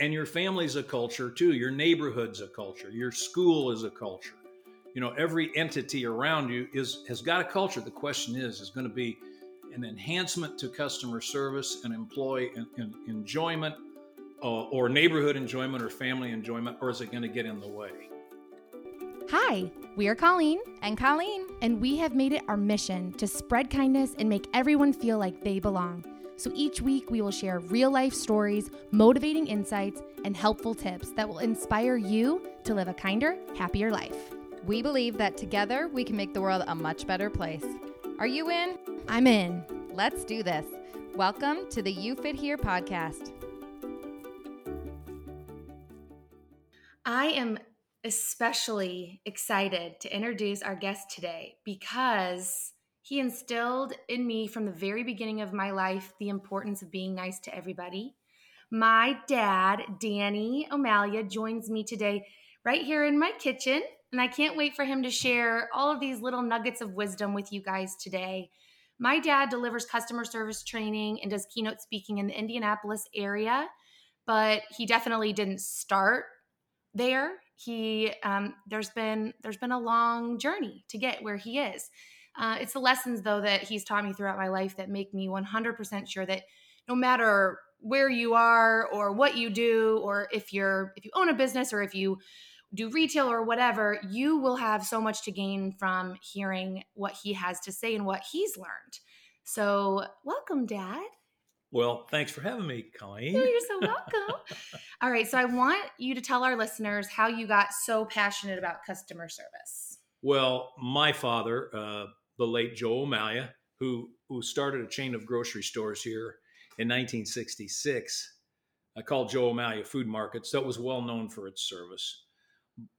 and your family's a culture too. Your neighborhood's a culture. Your school is a culture. You know every entity around you is has got a culture. The question is is going to be an enhancement to customer service and employee enjoyment uh, or neighborhood enjoyment or family enjoyment or is it going to get in the way? Hi, we are Colleen and Colleen, and we have made it our mission to spread kindness and make everyone feel like they belong. So each week we will share real life stories, motivating insights, and helpful tips that will inspire you to live a kinder, happier life. We believe that together we can make the world a much better place. Are you in? I'm in. Let's do this. Welcome to the You Fit Here podcast. I am especially excited to introduce our guest today because he instilled in me from the very beginning of my life the importance of being nice to everybody. My dad, Danny O'Malia, joins me today right here in my kitchen, and I can't wait for him to share all of these little nuggets of wisdom with you guys today. My dad delivers customer service training and does keynote speaking in the Indianapolis area, but he definitely didn't start there he um, there's been there's been a long journey to get where he is uh, it's the lessons though that he's taught me throughout my life that make me 100% sure that no matter where you are or what you do or if you're if you own a business or if you do retail or whatever you will have so much to gain from hearing what he has to say and what he's learned so welcome dad well, thanks for having me, Colleen. Oh, you're so welcome. All right. So I want you to tell our listeners how you got so passionate about customer service. Well, my father, uh, the late Joe O'Malia, who, who started a chain of grocery stores here in 1966, I called Joe O'Malia Food Markets. That was well known for its service.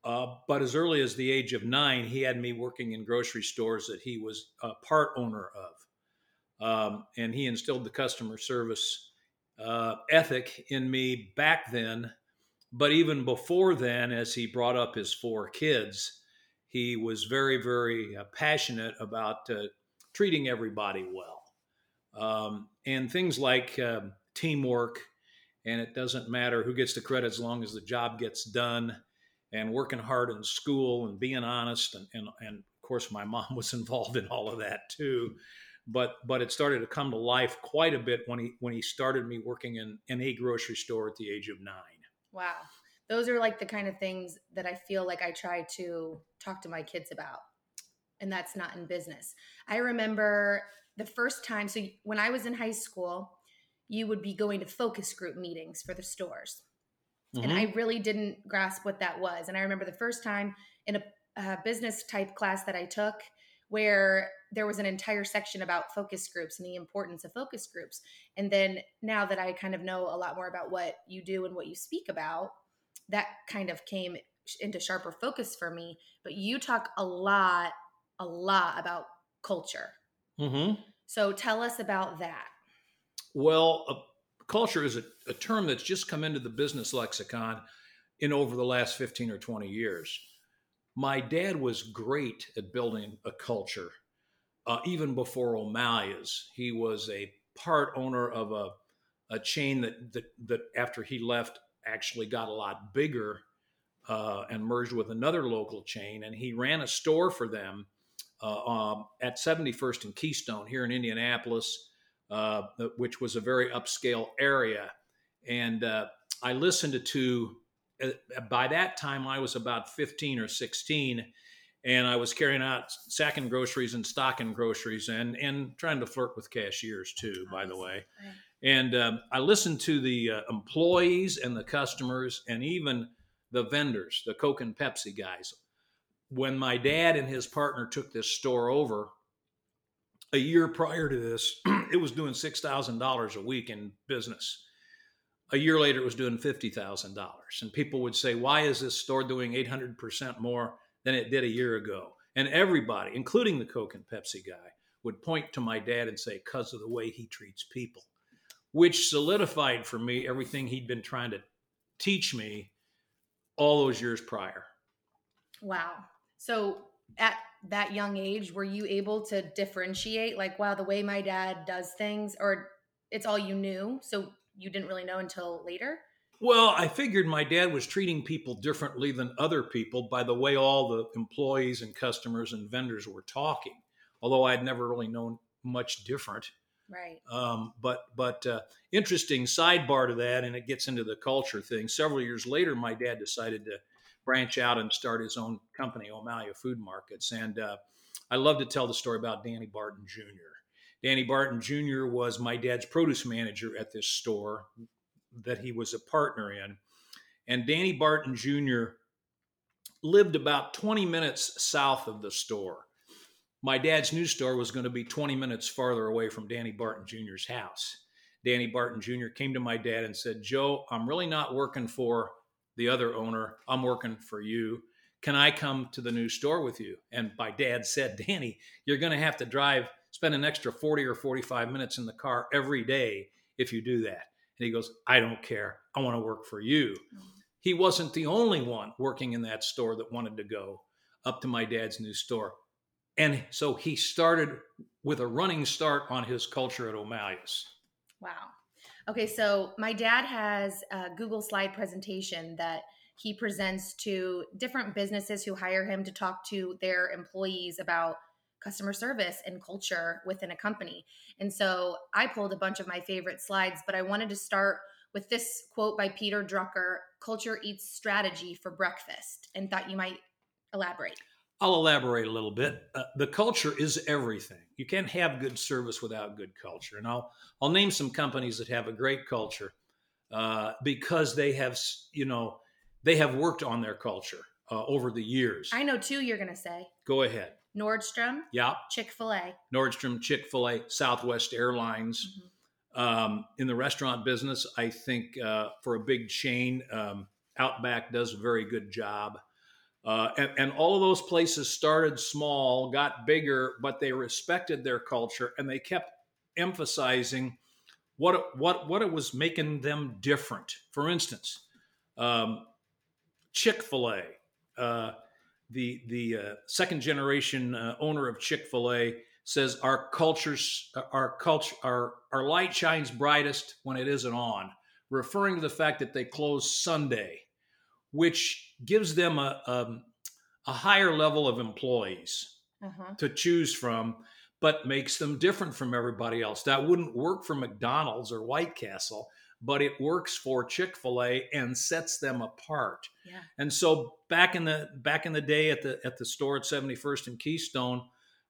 Uh, but as early as the age of nine, he had me working in grocery stores that he was a part owner of um, and he instilled the customer service uh, ethic in me back then. But even before then, as he brought up his four kids, he was very, very uh, passionate about uh, treating everybody well. Um, and things like um, teamwork, and it doesn't matter who gets the credit as long as the job gets done, and working hard in school and being honest. And, and, and of course, my mom was involved in all of that too but but it started to come to life quite a bit when he when he started me working in, in a grocery store at the age of nine. Wow. Those are like the kind of things that I feel like I try to talk to my kids about. And that's not in business. I remember the first time, so when I was in high school, you would be going to focus group meetings for the stores. Mm-hmm. And I really didn't grasp what that was. And I remember the first time in a, a business type class that I took, where there was an entire section about focus groups and the importance of focus groups. And then now that I kind of know a lot more about what you do and what you speak about, that kind of came into sharper focus for me. But you talk a lot, a lot about culture. Mm-hmm. So tell us about that. Well, culture is a, a term that's just come into the business lexicon in over the last 15 or 20 years my dad was great at building a culture, uh, even before O'Malia's. He was a part owner of a, a chain that, that, that after he left actually got a lot bigger uh, and merged with another local chain. And he ran a store for them uh, um, at 71st and Keystone here in Indianapolis, uh, which was a very upscale area. And uh, I listened to uh, by that time I was about 15 or 16 and I was carrying out sacking groceries and stocking groceries and and trying to flirt with cashiers too, by the way. And um, I listened to the uh, employees and the customers and even the vendors, the Coke and Pepsi guys. When my dad and his partner took this store over, a year prior to this, it was doing six thousand dollars a week in business a year later it was doing $50,000. And people would say, why is this store doing 800% more than it did a year ago? And everybody, including the Coke and Pepsi guy, would point to my dad and say, because of the way he treats people, which solidified for me everything he'd been trying to teach me all those years prior. Wow. So at that young age, were you able to differentiate, like, wow, the way my dad does things, or it's all you knew? So you didn't really know until later? Well, I figured my dad was treating people differently than other people by the way all the employees and customers and vendors were talking. Although I'd never really known much different. Right. Um, but but uh, interesting sidebar to that, and it gets into the culture thing. Several years later, my dad decided to branch out and start his own company, O'Malia Food Markets, and uh, I love to tell the story about Danny Barton Jr. Danny Barton Jr. was my dad's produce manager at this store that he was a partner in, and Danny Barton Jr. lived about 20 minutes south of the store my dad's new store was going to be 20 minutes farther away from Danny Barton Jr.'s house. Danny Barton Jr. came to my dad and said, Joe, I'm really not working for the other owner. I'm working for you. Can I come to the new store with you? And my dad said, Danny, you're going to have to drive, spend an extra 40 or 45 minutes in the car every day if you do that. And he goes, I don't care. I want to work for you. He wasn't the only one working in that store that wanted to go up to my dad's new store. And so he started with a running start on his culture at O'Malia's. Wow. Okay, so my dad has a Google slide presentation that he presents to different businesses who hire him to talk to their employees about customer service and culture within a company. And so I pulled a bunch of my favorite slides, but I wanted to start with this quote by Peter Drucker Culture eats strategy for breakfast, and thought you might elaborate. I'll elaborate a little bit. Uh, the culture is everything. You can't have good service without good culture. And I'll I'll name some companies that have a great culture uh, because they have you know they have worked on their culture uh, over the years. I know two. You're going to say. Go ahead. Nordstrom. Yeah. Chick Fil A. Nordstrom, Chick Fil A, Southwest Airlines. Mm-hmm. Um, in the restaurant business, I think uh, for a big chain, um, Outback does a very good job. Uh, and, and, all of those places started small, got bigger, but they respected their culture and they kept emphasizing what it, what what it was making them different. For instance, um, Chick Fil A, uh, the the uh, second generation uh, owner of Chick Fil A says our cultures our culture our our light shines brightest when it isn't on, referring to the fact that they close Sunday which gives them a, a, um, a higher level of employees uh-huh. to choose from, but makes them different from everybody else. That wouldn't work for McDonald's or White Castle, but it works for Chick-fil-A and sets them apart. Yeah. And so back in the back in the day at the at the store at 71st and Keystone,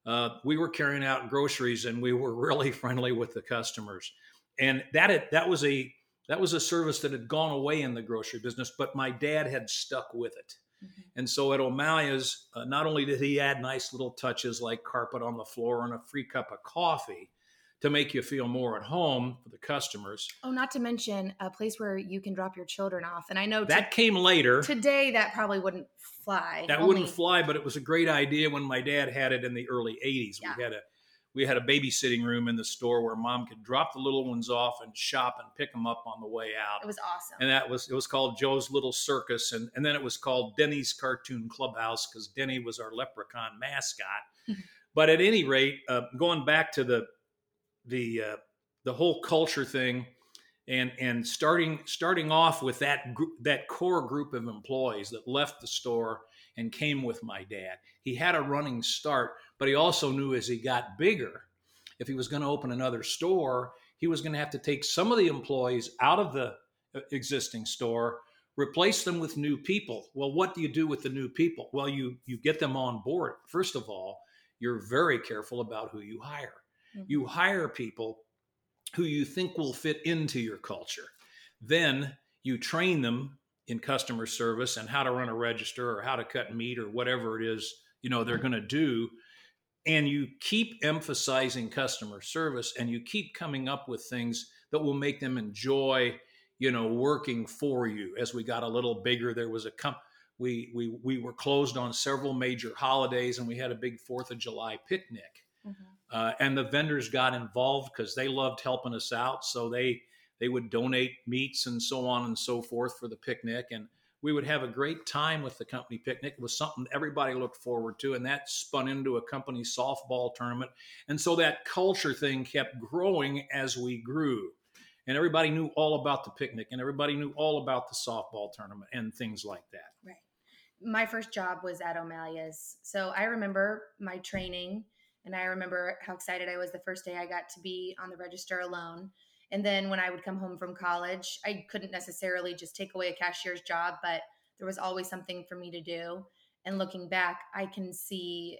uh, we were carrying out groceries and we were really friendly with the customers. And that that was a that was a service that had gone away in the grocery business, but my dad had stuck with it. Mm-hmm. And so at O'Malia's, uh, not only did he add nice little touches like carpet on the floor and a free cup of coffee to make you feel more at home for the customers. Oh, not to mention a place where you can drop your children off. And I know that came later. Today, that probably wouldn't fly. That Only... wouldn't fly, but it was a great idea when my dad had it in the early 80s. Yeah. We had a we had a babysitting room in the store where mom could drop the little ones off and shop and pick them up on the way out. It was awesome. And that was it was called Joe's Little Circus, and and then it was called Denny's Cartoon Clubhouse because Denny was our leprechaun mascot. but at any rate, uh, going back to the the uh, the whole culture thing, and and starting starting off with that group, that core group of employees that left the store and came with my dad. He had a running start, but he also knew as he got bigger, if he was going to open another store, he was going to have to take some of the employees out of the uh, existing store replace them with new people. Well what do you do with the new people? Well you you get them on board. First of all you're very careful about who you hire. Mm-hmm. you hire people who you think will fit into your culture. Then you train them in customer service and how to run a register or how to cut meat or whatever it is you know they're going to do and you keep emphasizing customer service and you keep coming up with things that will make them enjoy you know working for you as we got a little bigger there was a comp we we we were closed on several major holidays and we had a big fourth of july picnic mm-hmm. uh, and the vendors got involved because they loved helping us out so they they would donate meats and so on and so forth for the picnic. And we would have a great time with the company picnic. It was something everybody looked forward to. And that spun into a company softball tournament. And so that culture thing kept growing as we grew. and everybody knew all about the picnic and everybody knew all about the softball tournament and things like that. Right. My first job was at O'Malia's. So I remember my training and I remember how excited I was the first day I got to be on the register alone. And then when I would come home from college, I couldn't necessarily just take away a cashier's job, but there was always something for me to do. And looking back, I can see,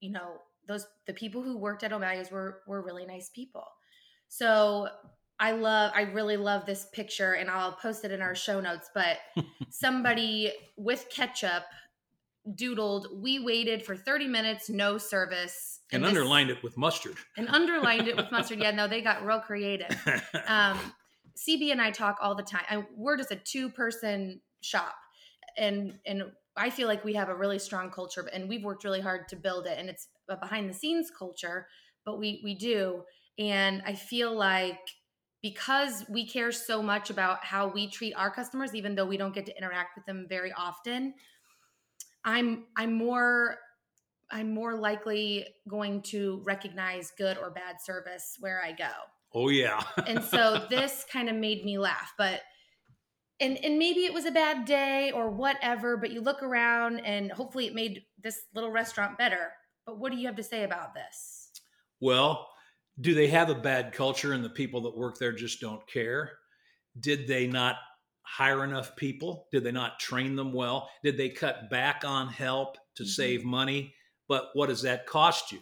you know, those the people who worked at O'Malia's were were really nice people. So I love, I really love this picture, and I'll post it in our show notes. But somebody with ketchup doodled, "We waited for 30 minutes, no service," and, and underlined it with mustard. And underlined it with mustard. Yeah, no, they got real creative. Um, CB and I talk all the time. I, we're just a two-person shop, and and I feel like we have a really strong culture, and we've worked really hard to build it. And it's a behind-the-scenes culture, but we we do. And I feel like because we care so much about how we treat our customers even though we don't get to interact with them very often i'm i'm more i'm more likely going to recognize good or bad service where i go. Oh yeah. And so this kind of made me laugh but and and maybe it was a bad day or whatever but you look around and hopefully it made this little restaurant better. But what do you have to say about this? Well do they have a bad culture and the people that work there just don't care? Did they not hire enough people? Did they not train them well? Did they cut back on help to mm-hmm. save money? But what does that cost you?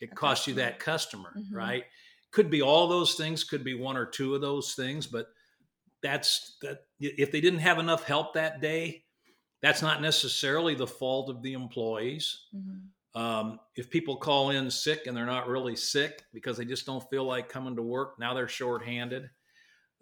It costs you that customer, mm-hmm. right? Could be all those things, could be one or two of those things, but that's that if they didn't have enough help that day, that's not necessarily the fault of the employees. Mm-hmm. Um, if people call in sick and they're not really sick because they just don't feel like coming to work, now they're shorthanded.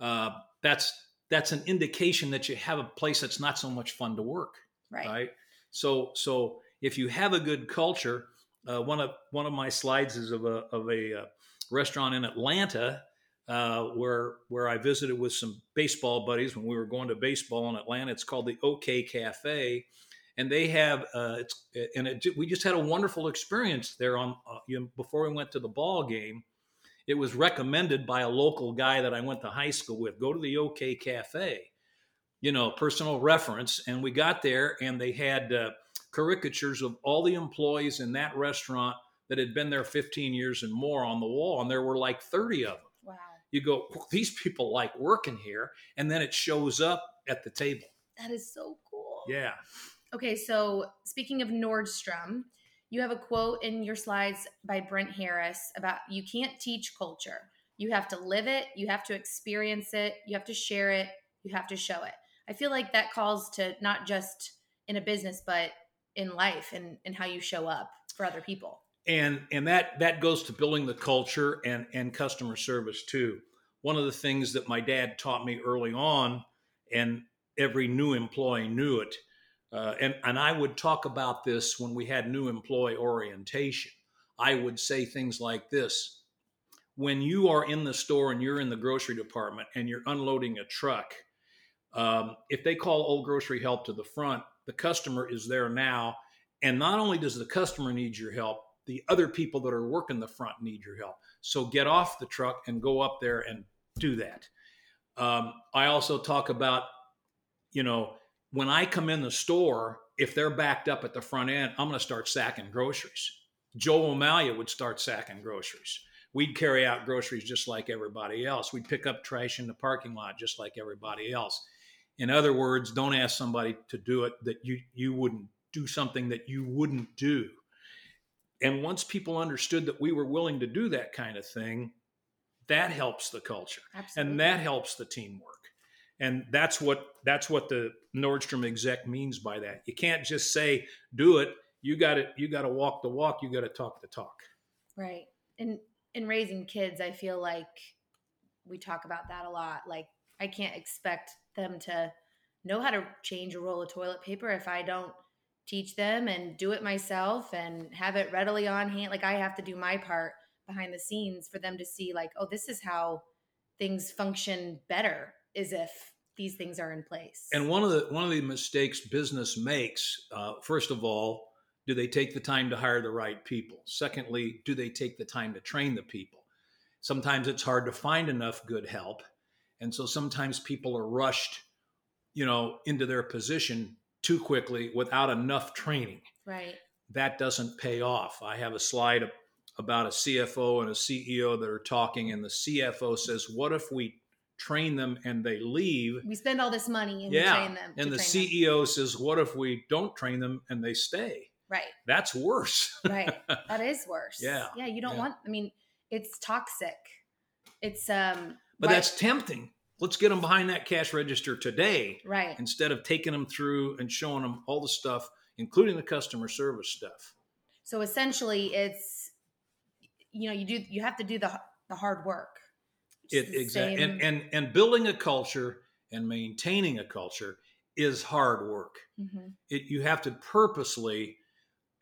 Uh, that's that's an indication that you have a place that's not so much fun to work. Right. Right. So so if you have a good culture, uh, one of one of my slides is of a of a uh, restaurant in Atlanta uh, where where I visited with some baseball buddies when we were going to baseball in Atlanta. It's called the OK Cafe, and they have uh, it's and it, we just had a wonderful experience there on uh, you know, before we went to the ball game. It was recommended by a local guy that I went to high school with. Go to the OK Cafe, you know, personal reference. And we got there, and they had uh, caricatures of all the employees in that restaurant that had been there 15 years and more on the wall, and there were like 30 of them. Wow! You go, well, these people like working here, and then it shows up at the table. That is so cool. Yeah. Okay, so speaking of Nordstrom, you have a quote in your slides by Brent Harris about you can't teach culture. You have to live it, you have to experience it, you have to share it, you have to show it. I feel like that calls to not just in a business, but in life and, and how you show up for other people. And and that that goes to building the culture and and customer service too. One of the things that my dad taught me early on, and every new employee knew it, uh, and, and I would talk about this when we had new employee orientation. I would say things like this When you are in the store and you're in the grocery department and you're unloading a truck, um, if they call old grocery help to the front, the customer is there now. And not only does the customer need your help, the other people that are working the front need your help. So get off the truck and go up there and do that. Um, I also talk about, you know, when I come in the store, if they're backed up at the front end, I'm going to start sacking groceries. Joe O'Malia would start sacking groceries. We'd carry out groceries just like everybody else. We'd pick up trash in the parking lot just like everybody else. In other words, don't ask somebody to do it that you you wouldn't do something that you wouldn't do. And once people understood that we were willing to do that kind of thing, that helps the culture. Absolutely. And that helps the teamwork and that's what that's what the Nordstrom exec means by that. You can't just say do it. You got to you got to walk the walk. You got to talk the talk. Right. And in raising kids, I feel like we talk about that a lot. Like I can't expect them to know how to change a roll of toilet paper if I don't teach them and do it myself and have it readily on hand. Like I have to do my part behind the scenes for them to see like, oh, this is how things function better is if these things are in place. And one of the one of the mistakes business makes, uh, first of all, do they take the time to hire the right people? Secondly, do they take the time to train the people? Sometimes it's hard to find enough good help, and so sometimes people are rushed you know into their position too quickly without enough training Right. that doesn't pay off i have a slide about a cfo and a ceo that are talking and the cfo says what if we train them and they leave We spend all this money and yeah we train them. and the train them. ceo says what if we don't train them and they stay Right. that's worse Right. That is worse. Yeah, Yeah. You don't yeah. want, I mean, it's toxic. It's, um, but right- that's tempting let's get them behind that cash register today right. instead of taking them through and showing them all the stuff including the customer service stuff So essentially it's, you know, you do, you have to do the, the hard work. It exactly and, and and building a culture and maintaining a culture is hard work Mhm. it, you have to purposely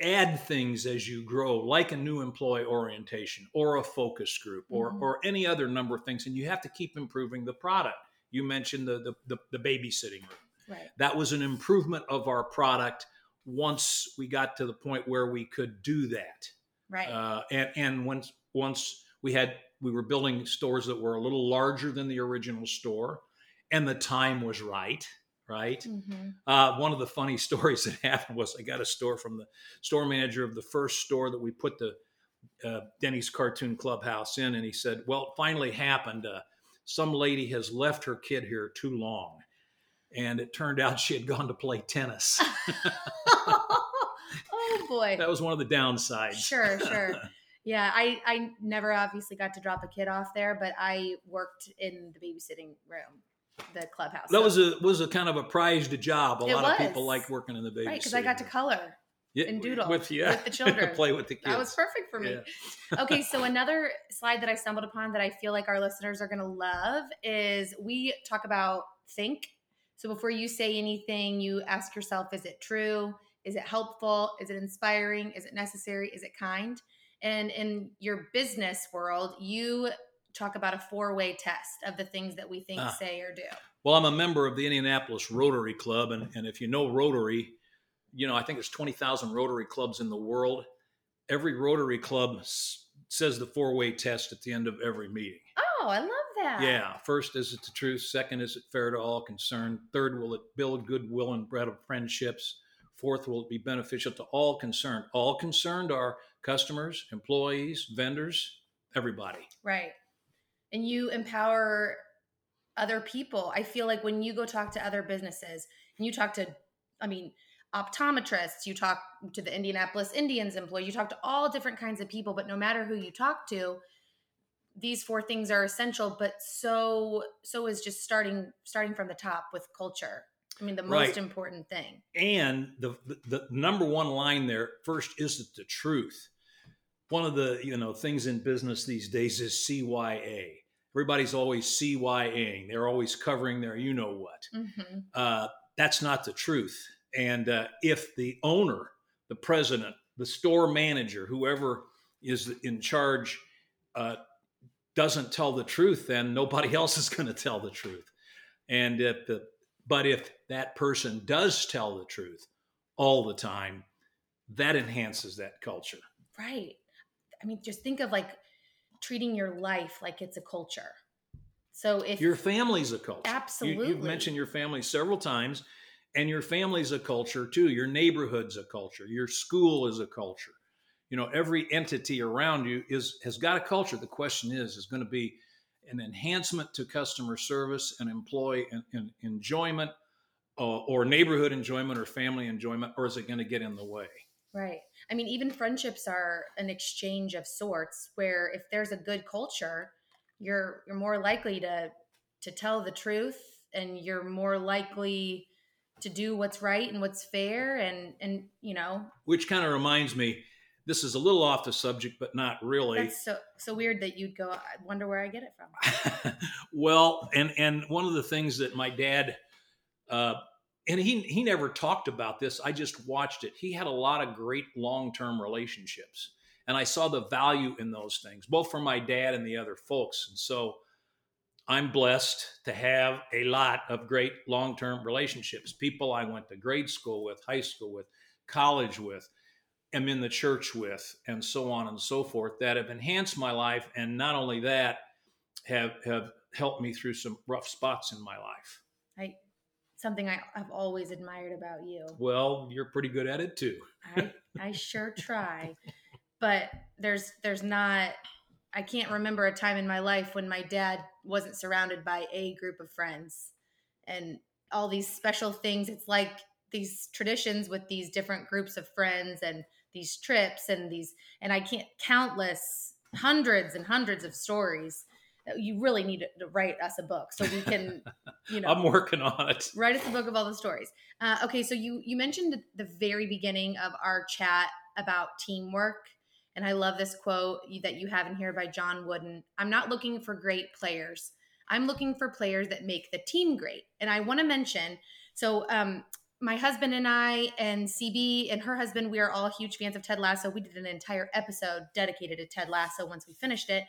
add things as you grow like a new employee orientation or a focus group or Mhm. or any other number of things and you have to keep improving the product you mentioned the the, the, the babysitting room Right. that was an improvement of our product once we got to the point where we could do that Right. uh, and and once once we had we were building stores that were a little larger than the original store and the time was right right Mhm. uh, one of the funny stories that happened was i got a store from the store manager of the first store that we put the uh, denny's cartoon clubhouse in and he said well it finally happened uh, some lady has left her kid here too long and it turned out she had gone to play tennis oh boy. that was one of the downsides Sure, sure. Yeah, I I never obviously got to drop a kid off there, but I worked in the babysitting room, the clubhouse. That So- was a was a kind of a prized job. A It lot of people was. like working in the baby. right because I got to color. and doodle with, yeah, with the children. play with the kids. That was perfect for me. Yeah. okay, so another slide that I stumbled upon that I feel like our listeners are going to love is we talk about think. So before you say anything, you ask yourself is it true? Is it helpful? Is it inspiring? Is it necessary? Is it kind? And in your business world, you talk about a four way test of the things that we think, Ah. say, or do. Well, I'm a member of the Indianapolis Rotary Club, and, and if you know Rotary, you know I think there's 20,000 Rotary clubs in the world. Every Rotary club s- says the four way test at the end of every meeting. Oh, I love that. Yeah. First, is it the truth? Second, is it fair to all concerned? Third, will it build goodwill and bread of friendships? Fourth, will be beneficial to all concerned? All concerned are customers, employees, vendors, everybody. Right. And you empower other people. I feel like when you go talk to other businesses and you talk to, I mean, optometrists, you talk to the Indianapolis Indians employee, you talk to all different kinds of people, but no matter who you talk to, these four things are essential, but so so is just starting starting from the top with culture. I mean, the most Right. important thing. and the, the the number one line there first is it the truth? One of the you know things in business these days is cya everybody's always cyaing they're always covering their you know what hmm uh, that's not the truth. And uh, if the owner the president the store manager whoever is in charge uh, doesn't tell the truth then nobody else is going to tell the truth. And if the but if that person does tell the truth all the time that enhances that culture Right. I mean, just think of like treating your life like it's a culture. So if your family's a culture You- Absolutely. you've mentioned your family several times and your family's a culture too your neighborhood's a culture your school is a culture you know every entity around you is has got a culture the question is is going to be an enhancement to customer service and employee en- en- enjoyment uh, or neighborhood enjoyment or family enjoyment or is it going to get in the way Right. I mean, even friendships are an exchange of sorts where if there's a good culture, you're you're more likely to to tell the truth and you're more likely to do what's right and what's fair and and you know, which kind of reminds me this is a little off the subject but not really that's so so weird that you'd go I wonder where I get it from. well, and and one of the things that my dad, uh, and he he never talked about this. I just watched it. He had a lot of great long term relationships, and I saw the value in those things, both for my dad and the other folks. And so, I'm blessed to have a lot of great long term relationships. People I went to grade school with, high school with, college with, am in the church with, and so on and so forth that have enhanced my life. And not only that, have have helped me through some rough spots in my life. I something I, I've always admired about you. Well, you're pretty good at it too. I I sure try, but there's there's not. I can't remember a time in my life when my dad wasn't surrounded by a group of friends and all these special things. It's like these traditions with these different groups of friends and these trips and these and I can't countless hundreds and hundreds of stories. You really need to write us a book so we can, you know, I'm working on it. write us a book of all the stories. Uh, okay, so you you mentioned at the very beginning of our chat about teamwork, and I love this quote that you have in here by John Wooden. I'm not looking for great players. I'm looking for players that make the team great. And I want to mention, so um, my husband and I and CB and her husband, we are all huge fans of Ted Lasso. We did an entire episode dedicated to Ted Lasso once we finished it.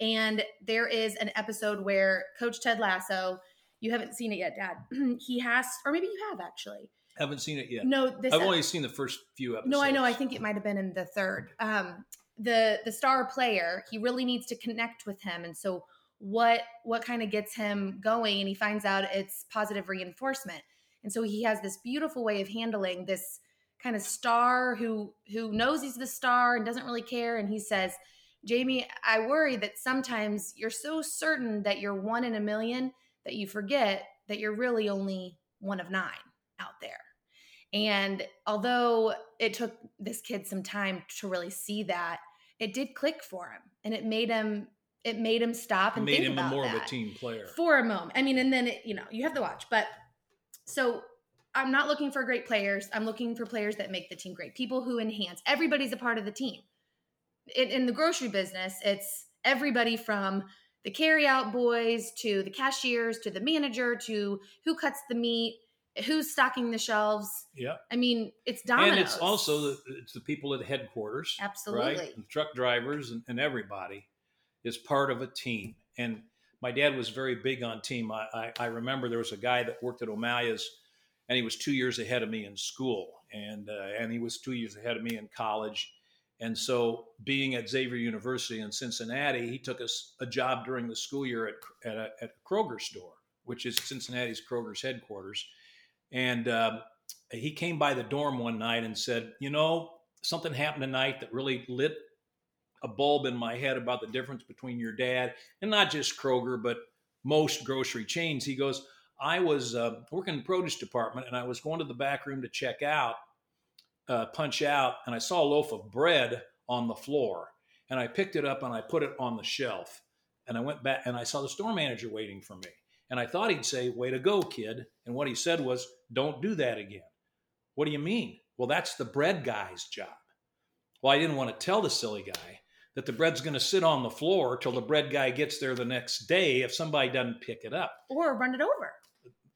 And there is an episode where Coach Ted Lasso, you haven't seen it yet, Dad. he has, or maybe you have actually. Haven't seen it yet. No, this I've only seen the first few episodes. no, I know. I think it might have been in the third. Um, the the star player, he really needs to connect with him, and so what what kind of gets him going? And he finds out it's positive reinforcement, and so he has this beautiful way of handling this kind of star who who knows he's the star and doesn't really care, and he says. Jamie, I worry that sometimes you're so certain that you're one in a million that you forget that you're really only one of nine out there. And although it took this kid some time to really see that, it did click for him, and it made him it made him stop and made think him about more that of a team player. for a moment. I mean, and then it, you know you have to watch, but so. I'm not looking for great players. I'm looking for players that make the team great. People who enhance. Everybody's a part of the team. In, in the grocery business, it's everybody from the carryout boys to the cashiers to the manager to who cuts the meat, who's stocking the shelves. yeah. I mean, it's dominoes. And it's also the, it's the people at headquarters, Absolutely. right? Truck drivers and, and everybody is part of a team. And my dad was very big on team. I, I, I remember there was a guy that worked at O'Malia's, and he was two years ahead of me in school, and uh, and he was two years ahead of me in college. And so, being at Xavier University in Cincinnati, he took us a job during the school year at, at, a, at a Kroger store, which is Cincinnati's Kroger's headquarters. And um, he came by the dorm one night and said, You know, something happened tonight that really lit a bulb in my head about the difference between your dad and not just Kroger, but most grocery chains. He goes, I was uh, working in the produce department and I was going to the back room to check out, uh, punch out, and I saw a loaf of bread on the floor. And I picked it up and I put it on the shelf. And I went back and I saw the store manager waiting for me. And I thought he'd say, Way to go, kid. And what he said was, Don't do that again. What do you mean? Well, that's the bread guy's job. Well, I didn't want to tell the silly guy that the bread's going to sit on the floor till the bread guy gets there the next day if somebody doesn't pick it up. or run it over.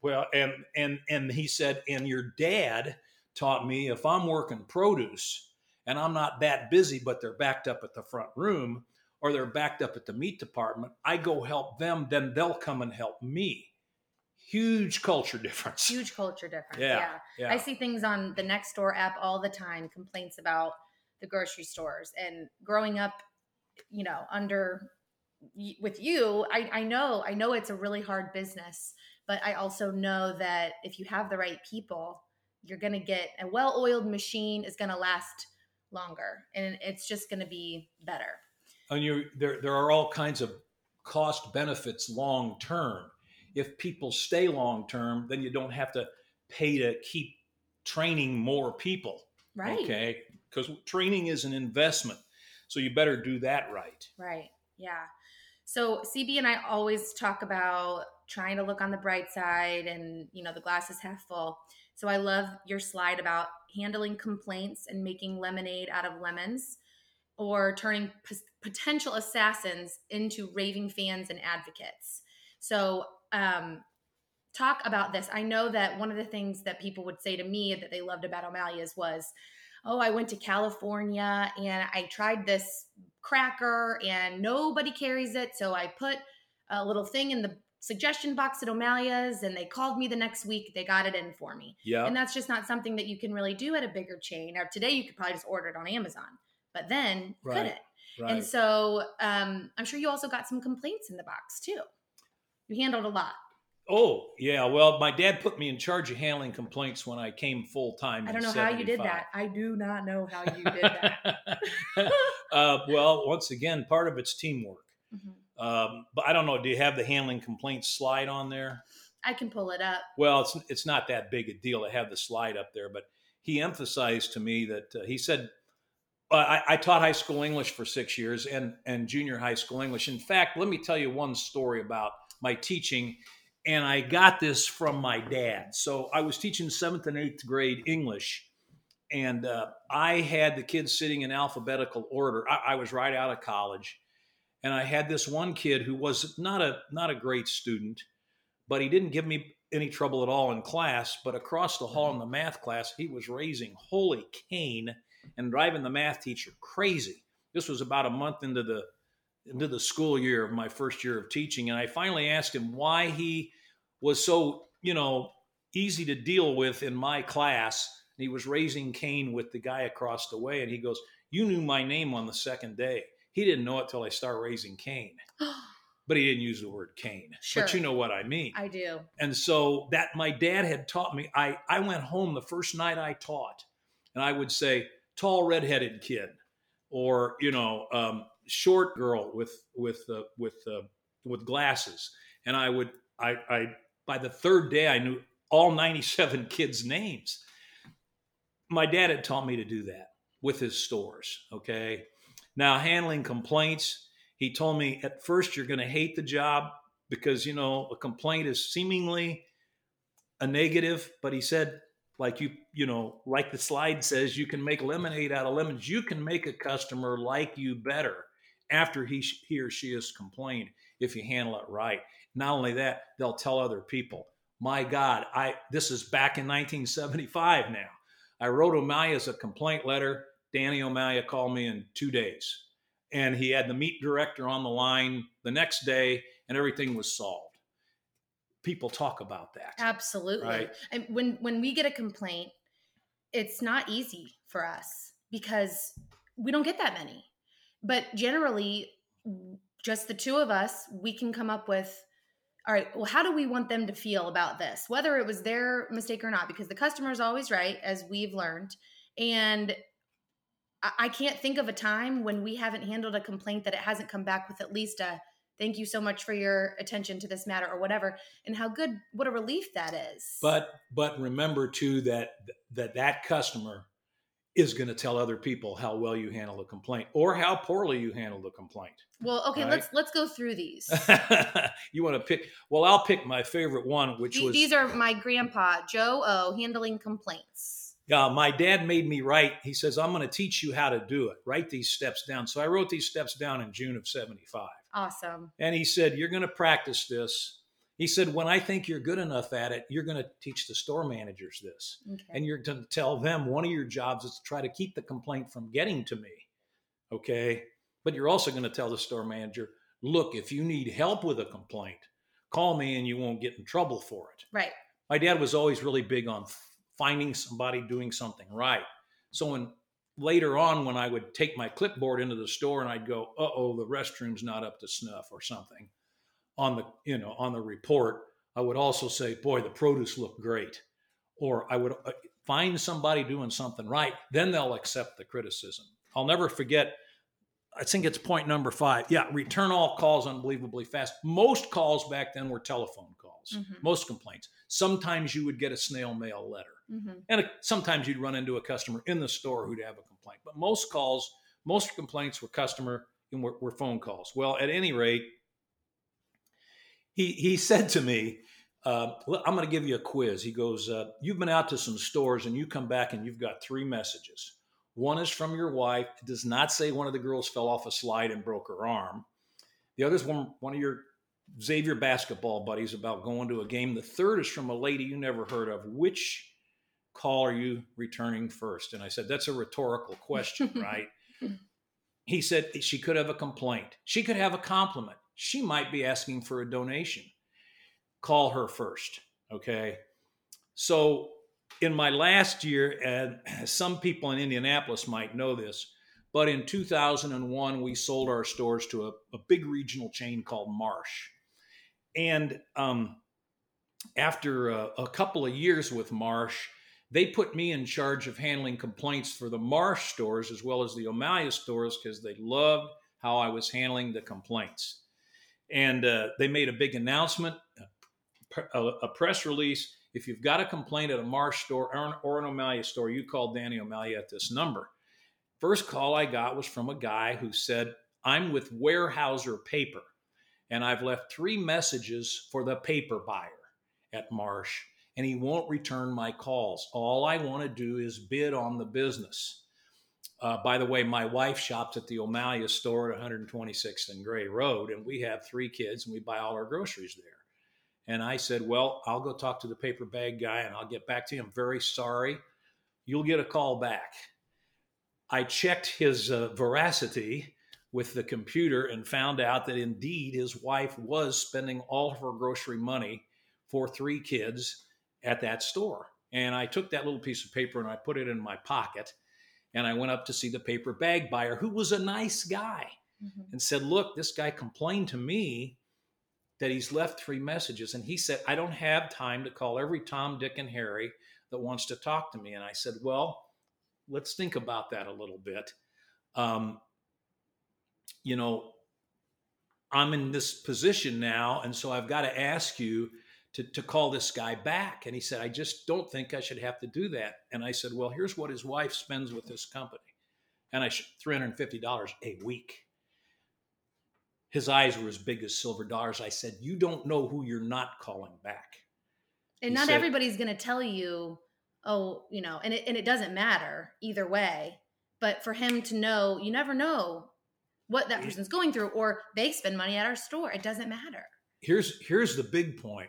Well, and and and he said, and your dad taught me if I'm working produce and I'm not that busy, but they're backed up at the front room or they're backed up at the meat department, I go help them, then they'll come and help me. Huge culture difference. Huge culture difference. Yeah, Yeah. yeah. I see things on the Nextdoor app all the time, complaints about the grocery stores. And growing up, you know, under with you, I, I know, I know it's a really hard business, but I also know that if you have the right people, you're going to get a well-oiled machine is going to last longer and it's just going to be better. and you there there are all kinds of cost benefits long term. If people stay long term, then you don't have to pay to keep training more people. Right. Okay, because training is an investment, so you better do that right. Right. Yeah. So CB and I always talk about trying to look on the bright side and, you know, the glass is half full. So I love your slide about handling complaints and making lemonade out of lemons or turning p- potential assassins into raving fans and advocates. So, um, talk about this. I know that one of the things that people would say to me that they loved about O'Malia's was, oh, I went to California and I tried this cracker and nobody carries it. So I put a little thing in the suggestion box at O'Malia's and they called me the next week. They got it in for me. Yeah, And that's just not something that you can really do at a bigger chain. Now, today you could probably just order it on Amazon, but then you Right, couldn't. right. And so um, I'm sure you also got some complaints in the box too. You handled a lot. Oh, yeah. Well, my dad put me in charge of handling complaints when I came full time. I don't know how you did that. I do not know how you did that. uh, well, once again, part of it's teamwork. Mhm. Um, but I don't know. Do you have the handling complaints slide on there? I can pull it up. Well, it's it's not that big a deal to have the slide up there, but he emphasized to me that uh, he said uh, I, I taught high school English for six years and and junior high school English. In fact, let me tell you one story about my teaching, and I got this from my dad. So I was teaching seventh and eighth grade English, and uh, I had the kids sitting in alphabetical order. I, I was right out of college, and I had this one kid who was not a not a great student, but he didn't give me any trouble at all in class. But across the hall in the math class, he was raising holy Cain and driving the math teacher crazy. This was about a month into the into the school year of my first year of teaching, and I finally asked him why he was so you know easy to deal with in my class. And he was raising Cain with the guy across the way, and he goes, "You knew my name on the second day." He didn't know it till I started raising Cain, but he didn't use the word Cain. Sure. But you know what I mean I do. and so that my dad had taught me i i went home the first night i taught and i would say tall redheaded kid or you know um, short girl with with uh, with uh, with glasses. And i would i i by the third day i knew all 97 kids names. My dad had taught me to do that with his stores okay? Now handling complaints he told me at first you're going to hate the job because you know a complaint is seemingly a negative but he said like you you know like the slide says you can make lemonade out of lemons. You can make a customer like you better after he he or she has complained if you handle it right not only that they'll tell other people my god i this is back in 1975 now i wrote O'Malia's a complaint letter danny O'Malia called me in two days and he had the meat director on the line the next day and everything was solved people talk about that Absolutely. Right. And when when we get a complaint, it's not easy for us because we don't get that many. But generally, just the two of us, we can come up with all right, well, how do we want them to feel about this? Whether it was their mistake or not, because the customer is always right, as we've learned. And I can't think of a time when we haven't handled a complaint that it hasn't come back with at least a thank you so much for your attention to this matter or whatever and how good what a relief that is But but remember too that that that customer is going to tell other people how well you handle a complaint or how poorly you handle the complaint. well okay right? let's let's go through these you want to pick? Well, I'll pick my favorite one, which The- was these are my grandpa joe o handling complaints Yeah, my dad made me write. He says, I'm going to teach you how to do it. Write these steps down. So I wrote these steps down in June of 75. awesome And he said, You're going to practice this. He said, When I think you're good enough at it, you're going to teach the store managers this. okay And you're going to tell them one of your jobs is to try to keep the complaint from getting to me. Okay. But you're also going to tell the store manager, Look, if you need help with a complaint, call me and you won't get in trouble for it right my dad was always really big on finding somebody doing something right. So when later on, when I would take my clipboard into the store and I'd go, "Uh oh, the restroom's not up to snuff" or something on the you know on the report, I would also say, "Boy, the produce looked great," or I would uh, find somebody doing something right. Then they'll accept the criticism. I'll never forget. I think it's point number five. Yeah, return all calls unbelievably fast. Most calls back then were telephone calls. Mhm. Most complaints. Sometimes you would get a snail mail letter, hmm and uh, sometimes you'd run into a customer in the store who'd have a complaint. But most calls, most complaints were customer and were, were phone calls. Well, at any rate, he he said to me, uh, "I'm going to give you a quiz." He goes, uh, "You've been out to some stores and you come back and you've got three messages. One is from your wife. It does not say one of the girls fell off a slide and broke her arm. The other is one one of your Xavier basketball buddies about going to a game. The third is from a lady you never heard of. Which call are you returning first? And I said, That's a rhetorical question, right? he said she could have a complaint. She could have a compliment. She might be asking for a donation. Call her first. Okay. So in my last year, and some people in Indianapolis might know this, but in 2001, we sold our stores to a, a big regional chain called Marsh. and um, after a, a couple of years with Marsh, they put me in charge of handling complaints for the Marsh stores as well as the O'Malia stores because they loved how I was handling the complaints. And uh, they made a big announcement, a, a, press release. If you've got a complaint at a Marsh store or, or an O'Malia store, you call Danny O'Malia at this number. First call I got was from a guy who said, I'm with Weyerhaeuser Paper, and I've left three messages for the paper buyer at Marsh and he won't return my calls. All I want to do is bid on the business. Uh, by the way, my wife shops at the O'Malia store at 126th and Gray Road, and we have three kids and we buy all our groceries there. And I said, Well, I'll go talk to the paper bag guy and I'll get back to you. I'm very sorry. You'll get a call back. I checked his uh, veracity with the computer and found out that indeed his wife was spending all of her grocery money for three kids at that store. And I took that little piece of paper and I put it in my pocket. And I went up to see the paper bag buyer, who was a nice guy, mm-hmm. and said, Look, this guy complained to me that he's left three messages. And he said, I don't have time to call every Tom, Dick, and Harry that wants to talk to me. And I said, Well, let's think about that a little bit. Um, you know, I'm in this position now. And so I've got to ask you to, to call this guy back. And he said, I just don't think I should have to do that. And I said, Well, here's what his wife spends with this company. And I should $350 a week. His eyes were as big as silver dollars. I said, You don't know who you're not calling back. And he not said, everybody's going to tell you, oh, you know, and it, and it doesn't matter either way. But for him to know, you never know what that person's going through, or they spend money at our store. It doesn't matter. Here's here's the big point.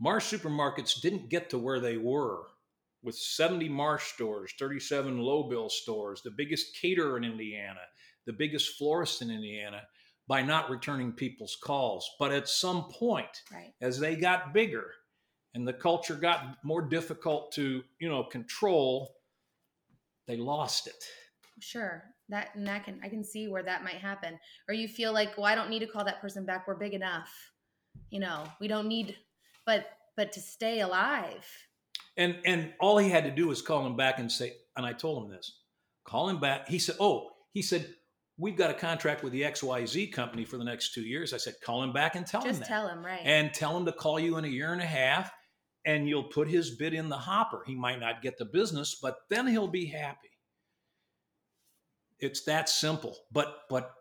Marsh supermarkets didn't get to where they were with 70 Marsh stores, 37 LoBill stores, the biggest caterer in Indiana, the biggest florist in Indiana by not returning people's calls. But at some point, right. as they got bigger and the culture got more difficult to, you know, control, they lost it. Sure. That and that can I can see where that might happen. Or you feel like, well, I don't need to call that person back. We're big enough. You know, we don't need but but to stay alive. And and all he had to do was call him back and say and i told him this call him back. He said oh he said we've got a contract with the xyz company for the next two years. I said call him back and tell Just him that. tell him right. And tell him to call you in a year and a half and you'll put his bid in the hopper. He might not get the business but then he'll be happy. It's that simple but but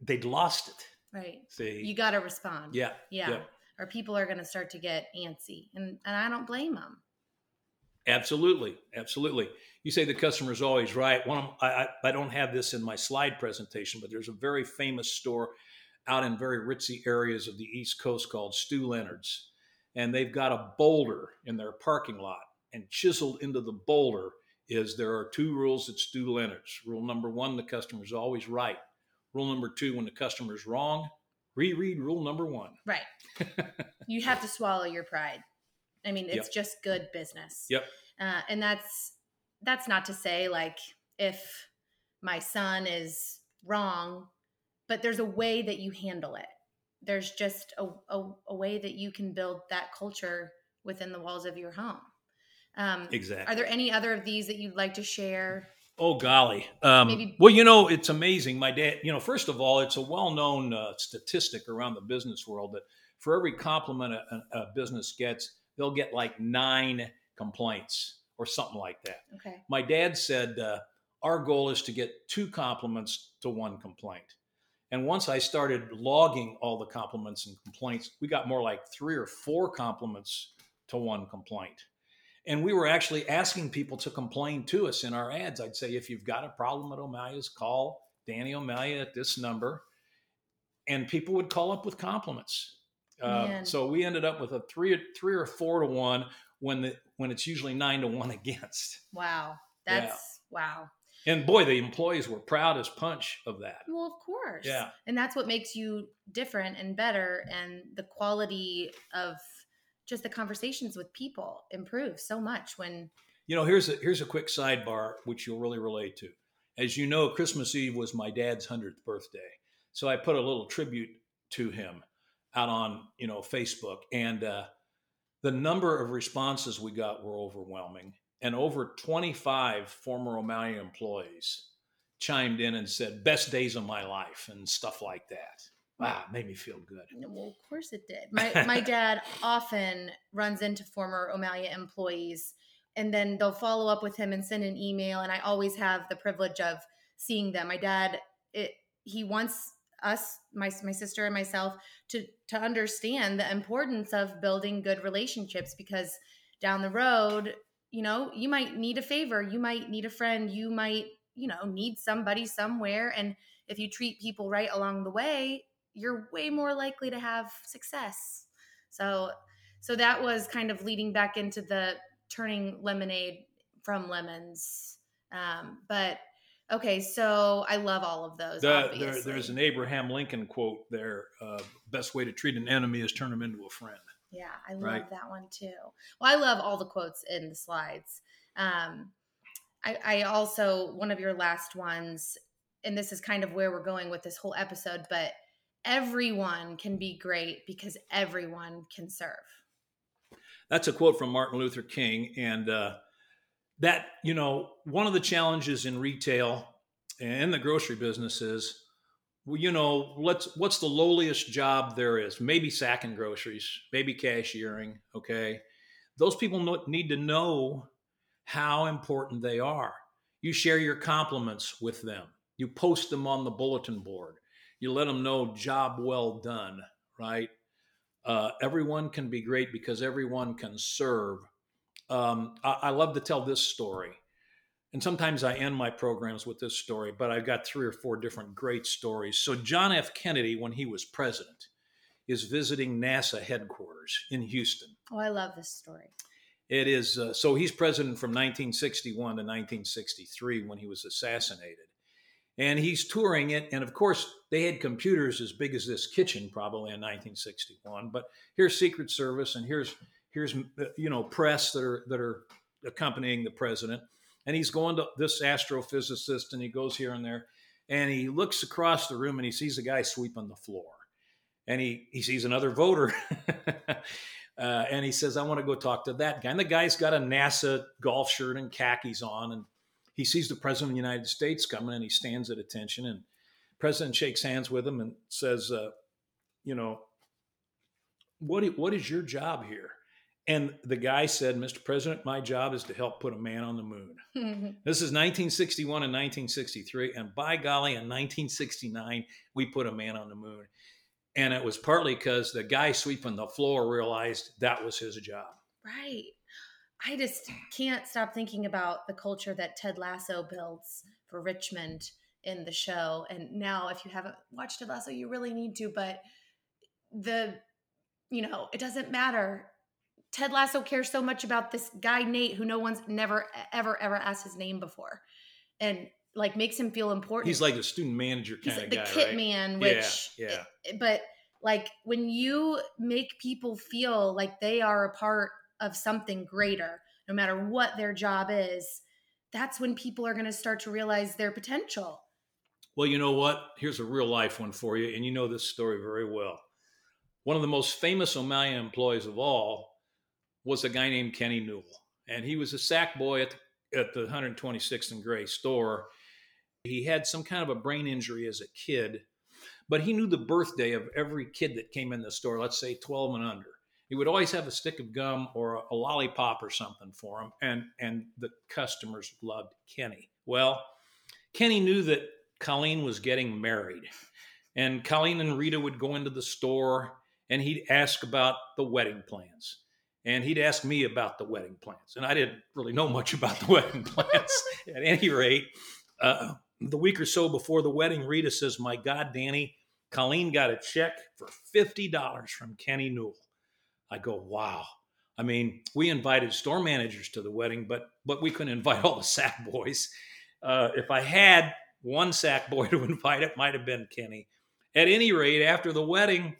they'd lost it. Right. See you got to respond. Yeah yeah, yeah or people are going to start to get antsy and, and i don't blame them absolutely absolutely. You say the customer is always right. One I, I don't have this in my slide presentation but there's a very famous store out in very ritzy areas of the east coast called stew leonard's and they've got a boulder in their parking lot and chiseled into the boulder is there are two rules at stew leonard's. Rule number one the customer is always right. Rule number two when the customer is wrong reread rule number one. Right. you have to swallow your pride. I mean, it's yep. just good business. Yep. Uh, and that's that's not to say like if my son is wrong, but there's a way that you handle it. There's just a, a, a way that you can build that culture within the walls of your home. Um, exactly. Are there any other of these that you'd like to share? Oh golly. Um, Maybe- well, you know, it's amazing. My dad, you know, first of all, it's a well-known uh, statistic around the business world that for every compliment a, a, business gets, they'll get like nine complaints or something like that. Okay. My dad said uh, our goal is to get two compliments to one complaint. And once I started logging all the compliments and complaints, we got more like three or four compliments to one complaint. And we were actually asking people to complain to us in our ads. I'd say, if you've got a problem at O'Malia's, call Danny O'Malia at this number. And people would call up with compliments. Uh, so we ended up with a three, three or four to one when the when it's usually nine to one against. Wow, that's yeah. wow. And boy, the employees were proud as punch of that. Well, of course. Yeah. And that's what makes you different and better, and the quality of just the conversations with people improve so much when you know here's a here's a quick sidebar which you'll really relate to as you know christmas eve was my dad's 100th birthday so i put a little tribute to him out on you know Facebook, and uh, the number of responses we got were overwhelming, and over 25 former O'Malia employees chimed in and said best days of my life and stuff like that. Wow, made me feel good. Well, of course it did. My my dad often runs into former O'Malia employees and then they'll follow up with him and send an email and I always have the privilege of seeing them. My dad it he wants us my my sister and myself to to understand the importance of building good relationships because down the road, you know, you might need a favor, you might need a friend, you might, you know, need somebody somewhere and if you treat people right along the way, you're way more likely to have success. So so that was kind of leading back into the turning lemonade from lemons. Um, but okay, so I love all of those. The, there, there's an Abraham Lincoln quote there: uh, "Best way to treat an enemy is turn him into a friend." Yeah, I love right? that one too. Well, I love all the quotes in the slides. Um, I, I also one of your last ones, and this is kind of where we're going with this whole episode, but everyone can be great because everyone can serve. That's a quote from Martin Luther King. And uh, that, you know, one of the challenges in retail and the grocery business is, well, you know, let's what's the lowliest job there is? Maybe sacking groceries, maybe cashiering. Okay, those people need to know how important they are. You share your compliments with them. You post them on the bulletin board you let them know job well done, right? Uh, everyone can be great because everyone can serve. Um, I, I love to tell this story. And sometimes I end my programs with this story, but I've got three or four different great stories. So, John F. Kennedy, when he was president, is visiting NASA headquarters in Houston. Oh, I love this story. It is uh, so he's president from 1961 to 1963 when he was assassinated and he's touring it. And of course, they had computers as big as this kitchen probably in 1961. But here's Secret Service, and here's here's you know press that are that are accompanying the president. And he's going to this astrophysicist, and he goes here and there, and he looks across the room and he sees a guy sweeping the floor, and he he sees another voter. uh, and he says, "I want to go talk to that guy." And the guy's got a NASA golf shirt and khakis on, and he sees the president of the United States coming and he stands at attention and president shakes hands with him and says, uh, you know, what, what is your job here? And the guy said, Mr. President, my job is to help put a man on the moon. this is 1961 and 1963. And by golly, in 1969, we put a man on the moon. And it was partly because the guy sweeping the floor realized that was his job. Right. I just can't stop thinking about the culture that Ted Lasso builds for Richmond in the show. And now, if you haven't watched Ted Lasso, you really need to. But the, you know, it doesn't matter. Ted Lasso cares so much about this guy, Nate, who no one's never, ever, ever asked his name before. And like makes him feel important. He's like a student manager kind He's of the guy. The kit right? man, which, yeah, yeah. but like when you make people feel like they are a part of something greater, no matter what their job is, that's when people are going to start to realize their potential. Well, you know what? Here's a real life one for you, and you know this story very well. One of the most famous O'Malia employees of all was a guy named Kenny Newell, and he was a sack boy at the, at the 126th and Gray store. He had some kind of a brain injury as a kid, but he knew the birthday of every kid that came in the store, let's say 12 and under he would always have a stick of gum or a, lollipop or something for him and and the customers loved kenny. Well kenny knew that colleen was getting married and colleen and rita would go into the store and he'd ask about the wedding plans and he'd ask me about the wedding plans and i didn't really know much about the wedding plans at any rate. Uh, the week or so before the wedding rita says my god danny colleen got a check for $50 from kenny newell I go, wow. I mean, we invited store managers to the wedding, but but we couldn't invite all the sack boys. Uh, if I had one sack boy to invite, it might have been Kenny. At any rate, after the wedding,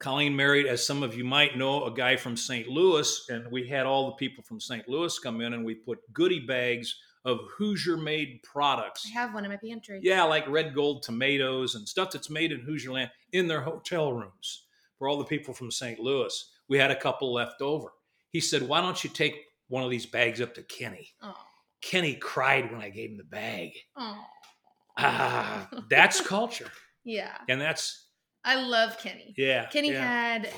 Colleen married, as some of you might know, a guy from St. Louis, and we had all the people from St. Louis come in, and we put goodie bags of Hoosier made products. I have one in my pantry. Yeah, like red gold tomatoes and stuff that's made in Hoosier land in their hotel rooms for all the people from St. Louis. We had a couple left over. He said, Why don't you take one of these bags up to Kenny? Oh. Kenny cried when I gave him the bag. Oh. Ah, that's culture. Yeah. And that's, I love Kenny. yeah. Kenny yeah. had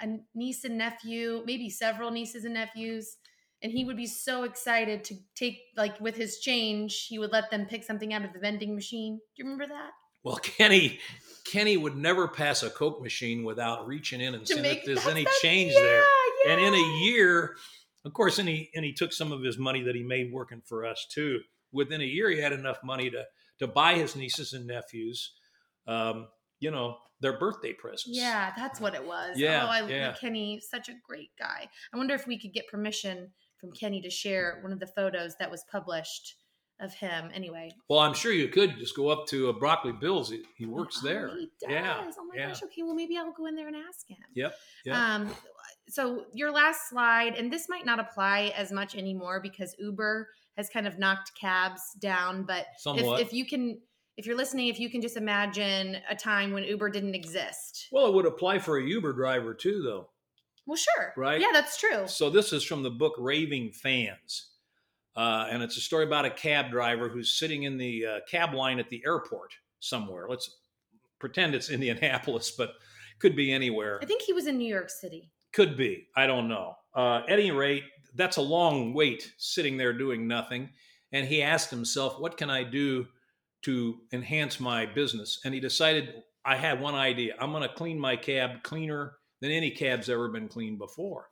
a niece and nephew, maybe several nieces and nephews, and he would be so excited to take like with his change, he would let them pick something out of the vending machine. Do you remember that? Well, Kenny, Kenny would never pass a Coke machine without reaching in and seeing if there's any change yeah, there. Yeah. And in a year, of course, and he and he took some of his money that he made working for us too. Within a year, he had enough money to to buy his nieces and nephews, um, you know, their birthday presents. Yeah, that's what it was. Yeah, Oh, I yeah. Kenny, such a great guy. I wonder if we could get permission from Kenny to share one of the photos that was published of him. Anyway, Well, I'm sure you could just go up to uh, Broccoli Bill's. He, he works Oh, there. He does. Yeah, Oh my yeah. gosh. Okay. Well, maybe I'll go in there and ask him. Yep. Yep. Um, so your last slide, and this might not apply as much anymore because Uber has kind of knocked cabs down. But if, if you can, if you're listening, if you can just imagine a time when Uber didn't exist. well, it would apply for a Uber driver too, though. Well, sure. Right. Yeah, that's true. So this is from the book Raving Fans, uh, and it's a story about a cab driver who's sitting in the uh, cab line at the airport somewhere. Let's pretend it's Indianapolis, but could be anywhere. I think he was in New York City. Could be. I don't know. Uh, at any rate, that's a long wait sitting there doing nothing. And he asked himself, what can I do to enhance my business? And he decided, I had one idea. I'm going to clean my cab cleaner than any cab's ever been cleaned before.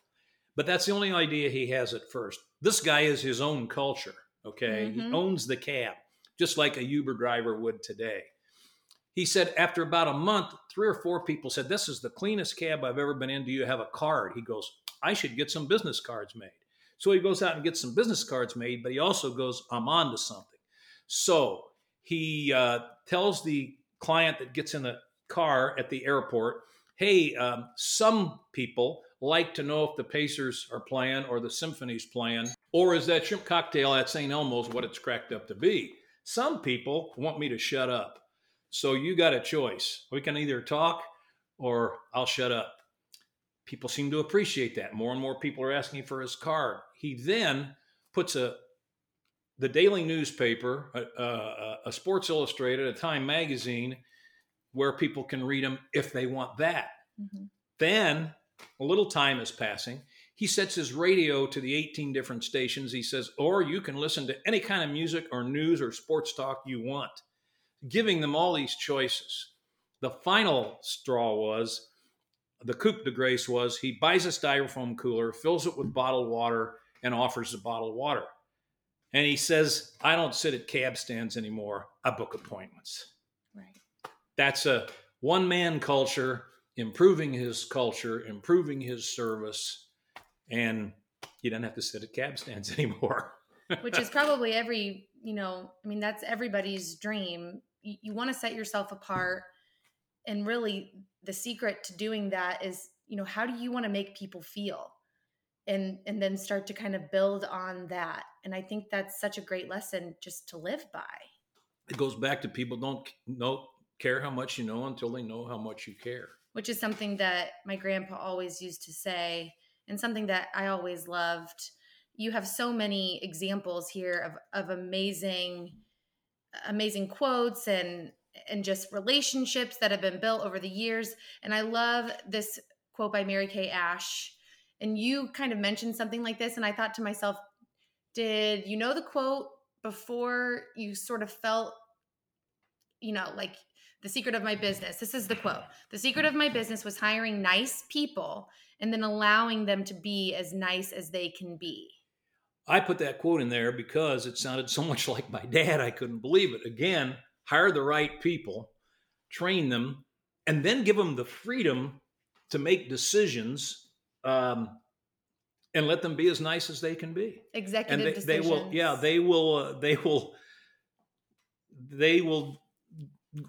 But that's the only idea he has at first. This guy is his own culture. Okay. He Mhm. owns the cab, just like a Uber driver would today. He said after about a month, three or four people said, This is the cleanest cab I've ever been in. Do you have a card? He goes, I should get some business cards made. So he goes out and gets some business cards made, but he also goes, I'm on to something. So he uh, tells the client that gets in the car at the airport, Hey, um, some people like to know if the Pacers are playing or the Symphony's playing, or is that shrimp cocktail at St. Elmo's what it's cracked up to be? Some people want me to shut up. So you got a choice. We can either talk or I'll shut up. People seem to appreciate that. More and more people are asking for his card. He then puts a the daily newspaper, a, a, a Sports Illustrated, a Time magazine, where people can read them if they want that. Mhm. Then a little time is passing. He sets his radio to the 18 different stations. He says, or you can listen to any kind of music or news or sports talk you want, giving them all these choices. The final straw was the coup de grace was he buys a styrofoam cooler, fills it with bottled water, and offers the bottled water. And he says, I don't sit at cab stands anymore. I book appointments Right. that's a one man culture improving his culture improving his service and he doesn't have to sit at cab stands anymore Which is probably every, you know, I mean, that's everybody's dream. You, you want to set yourself apart. And really, the secret to doing that is, you know, how do you want to make people feel? And, and then start to kind of build on that. And I think that's such a great lesson just to live by. it goes back to people don't know care how much you know until they know how much you care which is something that my grandpa always used to say and something that I always loved. You have so many examples here of, of amazing amazing quotes and and just relationships that have been built over the years and I love this quote by Mary Kay Ash and you kind of mentioned something like this and I thought to myself did you know the quote before you sort of felt you know like the secret of my business. This is the quote. The secret of my business was hiring nice people and then allowing them to be as nice as they can be. i put that quote in there because it sounded so much like my dad i couldn't believe it again hire the right people train them and then give them the freedom to make decisions um, and let them be as nice as they can be and Executive they, they decisions. will yeah they will uh, they will they will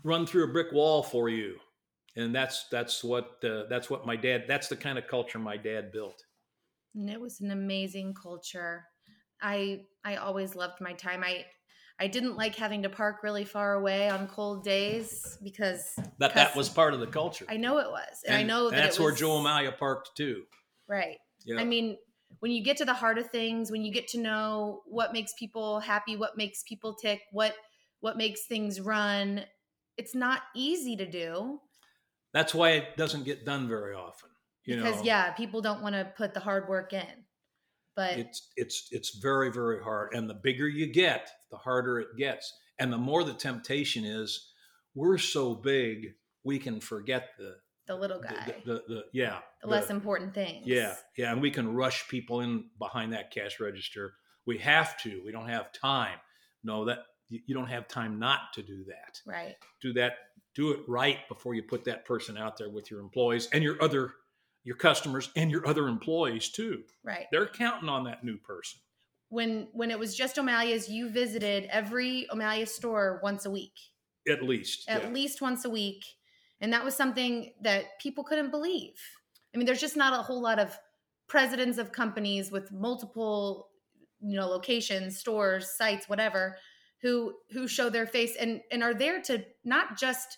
run through a brick wall for you and that's that's what uh, that's what my dad that's the kind of culture my dad built And it was an amazing culture. I I always loved my time. I I didn't like having to park really far away on cold days because That that was part of the culture. I know it was, and, I know that that's it where was- Joe O'Malia parked too. Right. Yeah. I mean, when you get to the heart of things, when you get to know what makes people happy, what makes people tick, what what makes things run, it's not easy to do that's why it doesn't get done very often. You because know, yeah, people don't want to put the hard work in. But it's it's it's very very hard, and the bigger you get, the harder it gets, and the more the temptation is. We're so big, we can forget the the little the, guy, the, the, the yeah the less important things. Yeah, yeah, and we can rush people in behind that cash register. We have to. We don't have time. No, that you don't have time not to do that. Right. Do that. Do it right before you put that person out there with your employees and your other your customers and your other employees too. Right. They're counting on that new person. When when it was just O'Malia's, you visited every O'Malia store once a week. At least. at yeah. least once a week. And that was something that people couldn't believe. I mean, there's just not a whole lot of presidents of companies with multiple, you know, locations, stores, sites, whatever, who who show their face and and are there to not just,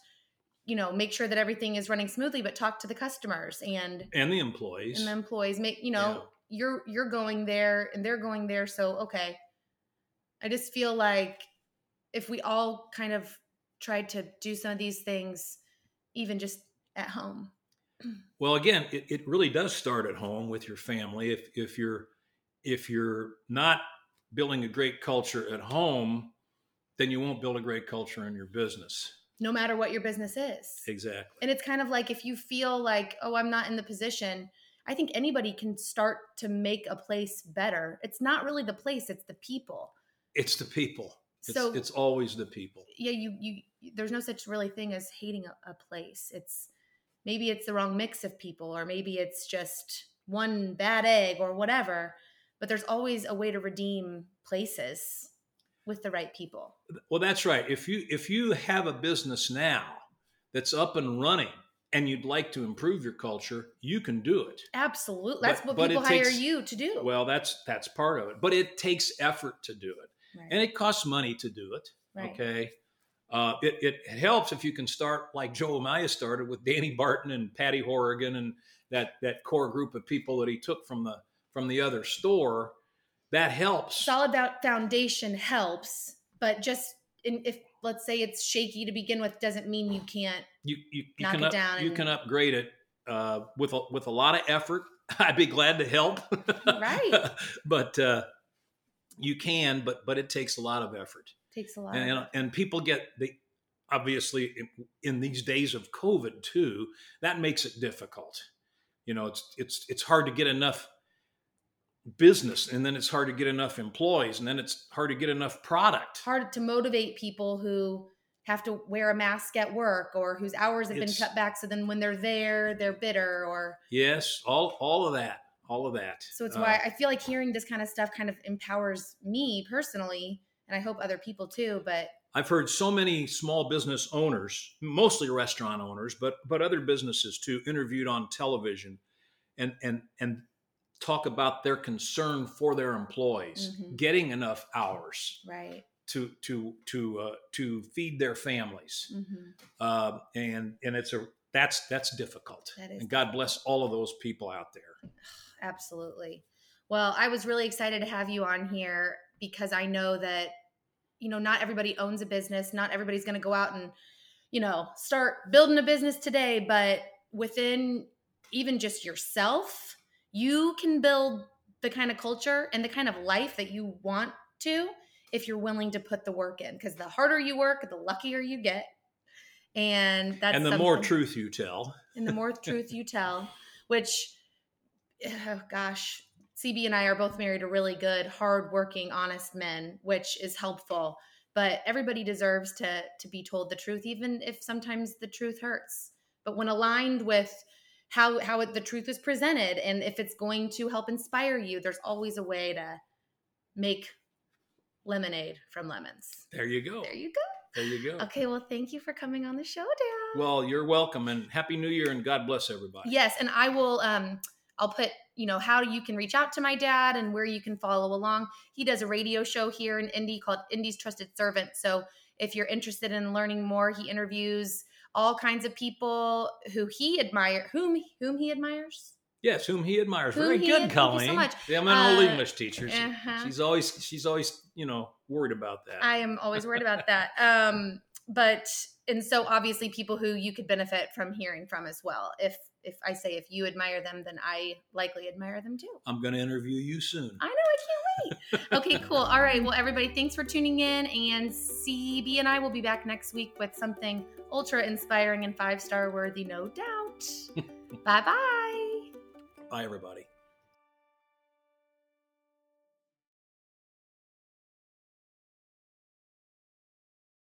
you know, make sure that everything is running smoothly, but talk to the customers and and the employees. and the employees. Make you know, you're you're going there and they're going there. So okay. I just feel like if we all kind of tried to do some of these things, even just at home. Well, again, it, it really does start at home with your family. If if you're if you're not building a great culture at home, then you won't build a great culture in your business. No matter what your business is. Exactly. And it's kind of like if you feel like, oh, I'm not in the position, I think anybody can start to make a place better. It's not really the place, it's the people. It's the people. It's, So- it's always the people. yeah you you there's no such really thing as hating a, a place it's maybe it's the wrong mix of people or maybe it's just one bad egg or whatever but there's always a way to redeem places with the right people Well, that's right. If you if you have a business now that's up and running and you'd like to improve your culture, you can do it. absolutely that's But- what people hire takes- you to do Well, that's that's part of it, but it takes effort to do it, right. and it costs money to do it. right. Okay. Uh, it, it, it helps if you can start like Joe O'Malia started with Danny Barton and Patty Horrigan and that that core group of people that he took from the from the other store. That helps. solid fou- foundation helps but just in, if let's say it's shaky to begin with doesn't mean you can't You you, you Knock can it up, down you and- can upgrade it uh, with a, with a lot of effort. I'd be glad to help. Right. but uh, you can, but but it takes a lot of effort. takes a lot and, and, and people get the obviously in, in these days of covid too that makes it difficult you know it's it's it's hard to get enough business and then it's hard to get enough employees and then it's hard to get enough product. Hard to motivate people who have to wear a mask at work or whose hours have been cut back so then when they're there they're bitter or yes all all of that all of that so it's Uh, why i feel like hearing this kind of stuff kind of empowers me personally and i hope other people too but I've heard so many small business owners, mostly restaurant owners, but but other businesses too, interviewed on television, and and and talk about their concern for their employees Mhm. getting enough hours right to to to uh, to feed their families, hmm uh, and and it's a that's that's difficult. That is and God bless all of those people out there. absolutely well i was really excited to have you on here because i know that you know not everybody owns a business not everybody's going to go out and you know start building a business today but within even just yourself you can build the kind of culture and the kind of life that you want to if you're willing to put the work in because the harder you work the luckier you get and that's and the more truth you tell, and the more truth you tell, which, oh gosh, CB and I are both married to really good, hardworking, honest men, which is helpful. But everybody deserves to to be told the truth, even if sometimes the truth hurts. But when aligned with how how it, the truth is presented, and if it's going to help inspire you, there's always a way to make lemonade from lemons. there you go. There you go. There you go. Okay, well, thank you for coming on the show, Dan. Well, you're welcome, and happy New Year, and God bless everybody. Yes, and I will um I'll put you know how you can reach out to my dad and where you can follow along. He does a radio show here in Indy called Indy's Trusted Servant. So if you're interested in learning more, he interviews all kinds of people who he admire, whom whom he admires. Yes, whom he admires. Whom Very he good, ad- thank you Colleen. so much. Yeah, I'm an old Uh, English teacher. She- uh-huh. She's always she's always you know worried about that. I am always worried about that. Um, but and so obviously people who you could benefit from hearing from as well. If if I say if you admire them, then I likely admire them too. I'm going to interview you soon. I know, I can't wait. Okay, cool. All right. Well, everybody, thanks for tuning in. And CB and I will be back next week with something ultra inspiring and five star worthy, no doubt. bye bye. Bye, everybody.